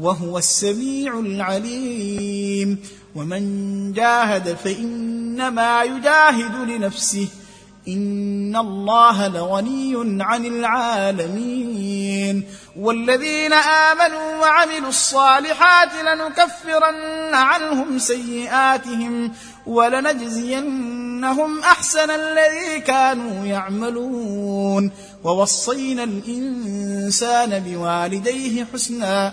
وهو السميع العليم. ومن جاهد فإنما يجاهد لنفسه. إن الله لغني عن العالمين. والذين آمنوا وعملوا الصالحات لنكفرن عنهم سيئاتهم ولنجزينهم أحسن الذي كانوا يعملون. ووصينا الإنسان بوالديه حسنا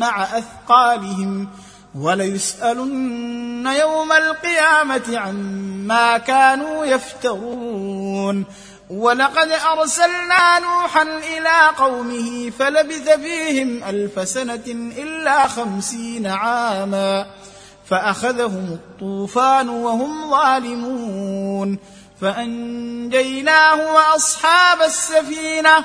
مع أثقالهم وليسألن يوم القيامة عما كانوا يفترون. ولقد أرسلنا نوحا إلى قومه فلبث فيهم ألف سنة إلا خمسين عاما. فأخذهم الطوفان وهم ظالمون. فأنجيناه وأصحاب السفينة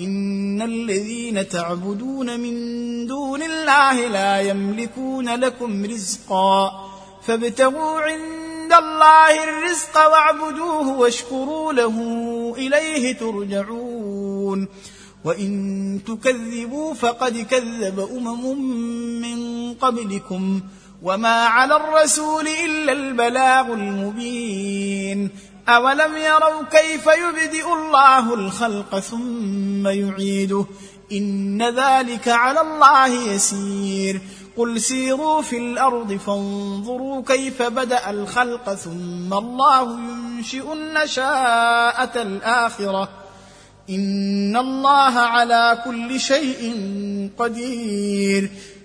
ان الذين تعبدون من دون الله لا يملكون لكم رزقا فابتغوا عند الله الرزق واعبدوه واشكروا له اليه ترجعون وان تكذبوا فقد كذب امم من قبلكم وما على الرسول الا البلاغ المبين أولم يروا كيف يبدئ الله الخلق ثم يعيده؟ إن ذلك على الله يسير. قل سيروا في الأرض فانظروا كيف بدأ الخلق ثم الله ينشئ النشاءة الآخرة. إن الله على كل شيء قدير.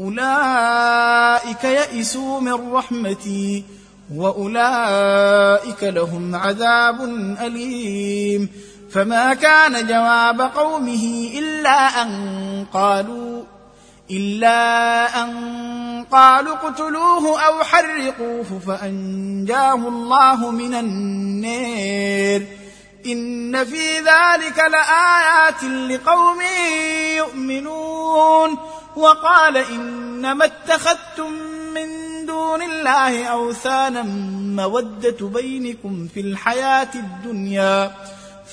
أولئك يئسوا من رحمتي وأولئك لهم عذاب أليم فما كان جواب قومه إلا أن قالوا إلا أن قالوا اقتلوه أو حرقوه فأنجاه الله من النير إن في ذلك لآيات لقوم يؤمنون. وقال إنما اتخذتم من دون الله أوثانا مودة بينكم في الحياة الدنيا.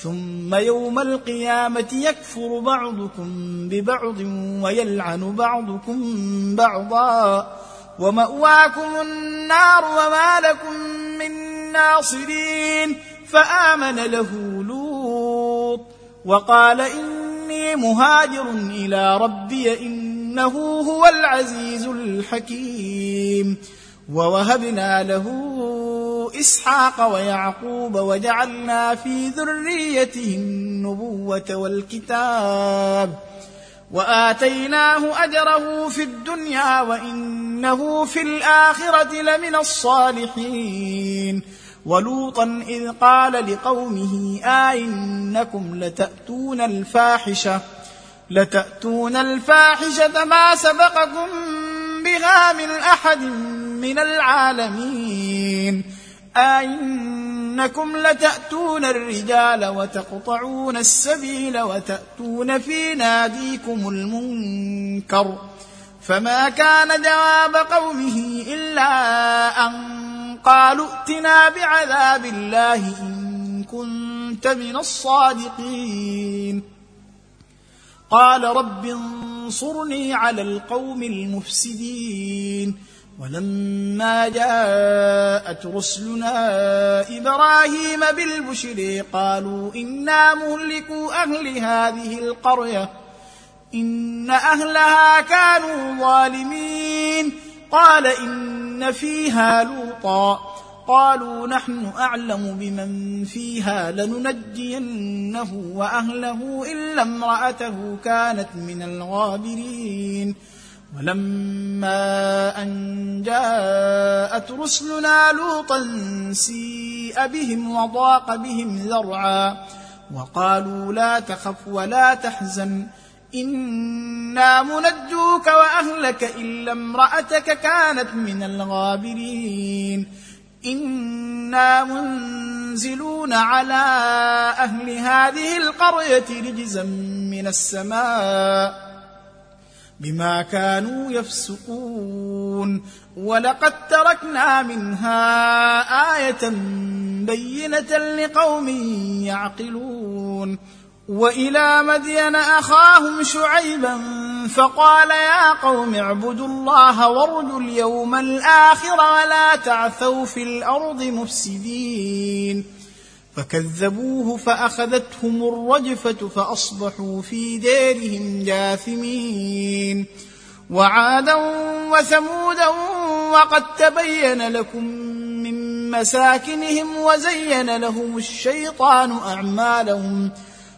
ثم يوم القيامة يكفر بعضكم ببعض ويلعن بعضكم بعضا. ومأواكم النار وما لكم من ناصرين. فآمن له لوط وقال إني مهاجر إلى ربي إنه هو العزيز الحكيم ووهبنا له إسحاق ويعقوب وجعلنا في ذريته النبوة والكتاب وآتيناه أجره في الدنيا وإنه في الآخرة لمن الصالحين ولوطا إذ قال لقومه آئنكم لتأتون الفاحشة لتأتون الفاحشة ما سبقكم بها من أحد من العالمين. أئنكم لتأتون الرجال وتقطعون السبيل وتأتون في ناديكم المنكر فما كان جواب قومه إلا أن قالوا ائتنا بعذاب الله إن كنت من الصادقين. قال رب انصرني على القوم المفسدين. ولما جاءت رسلنا إبراهيم بالبشر قالوا إنا مهلكوا أهل هذه القرية. إن أهلها كانوا ظالمين. قال إن فيها لوطا. قالوا نحن أعلم بمن فيها لننجينه وأهله إلا امرأته كانت من الغابرين. ولما أن جاءت رسلنا لوطا سيء بهم وضاق بهم ذرعا. وقالوا لا تخف ولا تحزن. أنا منجوك واهلك الا امراتك كانت من الغابرين. أنا منزلون على أهل هذه القريه رجزا من السماء بما كانوا يفسقون. ولقد تركنا منها إيه بينه لقوم يعقلون. وإلى مدين أخاهم شعيبا فقال يا قوم اعبدوا الله وارجوا اليوم الآخر ولا تعثوا في الأرض مفسدين. فكذبوه فأخذتهم الرجفة فأصبحوا في ديرهم جاثمين. وعادا وثمودا وقد تبين لكم من مساكنهم وزين لهم الشيطان أعمالهم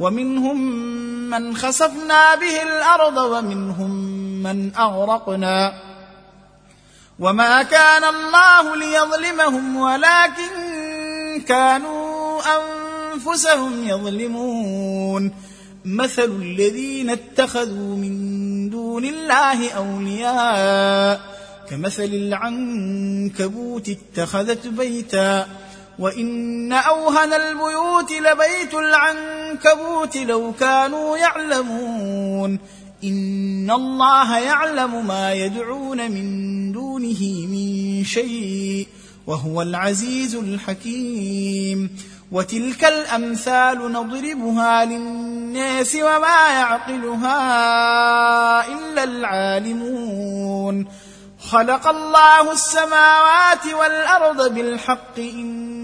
ومنهم من خسفنا به الأرض ومنهم من أغرقنا. وما كان الله ليظلمهم ولكن كانوا أنفسهم يظلمون. مثل الذين اتخذوا من دون الله أولياء كمثل العنكبوت اتخذت بيتا. وان اوهن البيوت لبيت العنكبوت لو كانوا يعلمون ان الله يعلم ما يدعون من دونه من شيء وهو العزيز الحكيم وتلك الامثال نضربها للناس وما يعقلها الا العالمون خلق الله السماوات والارض بالحق ان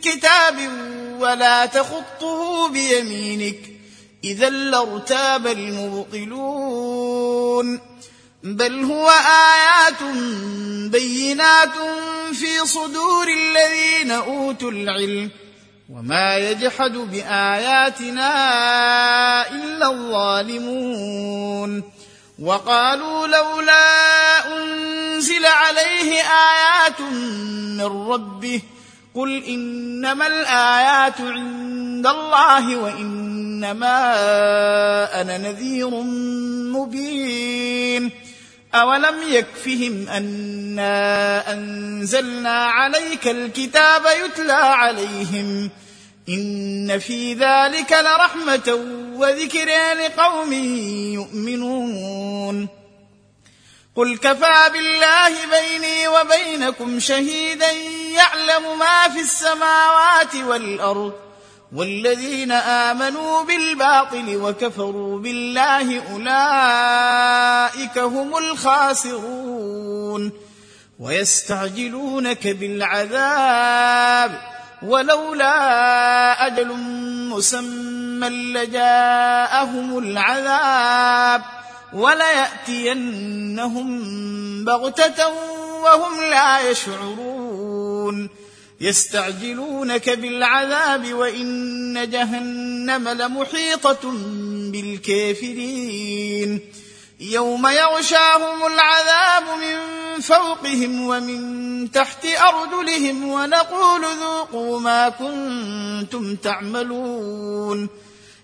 كتاب ولا تخطه بيمينك إذا لارتاب المبطلون بل هو آيات بينات في صدور الذين أوتوا العلم وما يجحد بآياتنا إلا الظالمون وقالوا لولا أنزل عليه آيات من ربه قل إنما الآيات عند الله وإنما أنا نذير مبين. أولم يكفهم أنا أنزلنا عليك الكتاب يتلى عليهم. إن في ذلك لرحمة وذكرى لقوم يؤمنون. قل كفى بالله بيني وبينكم شهيدا يعلم ما في السماوات والأرض والذين آمنوا بالباطل وكفروا بالله أولئك هم الخاسرون ويستعجلونك بالعذاب ولولا أجل مسمى لجاءهم العذاب وليأتينهم بغتة وهم لا يشعرون يستعجلونك بالعذاب وإن جهنم لمحيطة بالكافرين. يوم يغشاهم العذاب من فوقهم ومن تحت أرجلهم ونقول ذوقوا ما كنتم تعملون.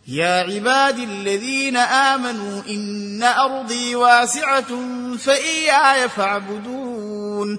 يا عبادي الذين آمنوا إن أرضي واسعة فإياي فاعبدون.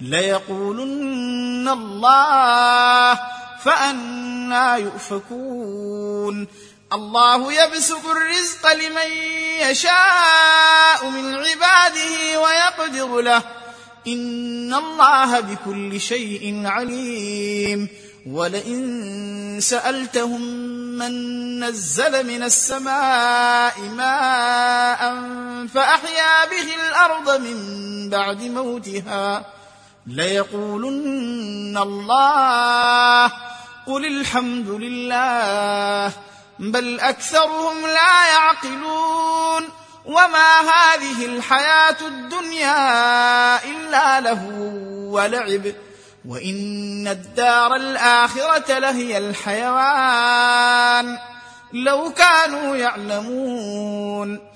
ليقولن الله فانى يؤفكون. الله يبسط الرزق لمن يشاء من عباده ويقدر له. إن الله بكل شيء عليم. ولئن سألتهم من نزل من السماء ماء فأحيا به الأرض من بعد موتها. ليقولن الله قل الحمد لله بل أكثرهم لا يعقلون. وما هذه الحياة الدنيا إلا له ولعب. وإن الدار الآخرة لهي الحيوان. لو كانوا يعلمون.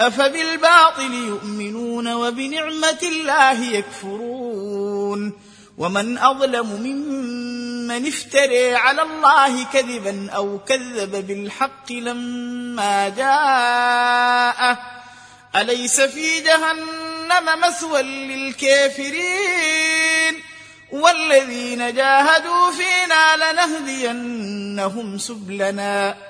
أفبالباطل يؤمنون وبنعمة الله يكفرون ومن أظلم ممن افتري على الله كذبا أو كذب بالحق لما جاءه. أليس في جهنم مثوى للكافرين؟ والذين جاهدوا فينا لنهدينهم سبلنا.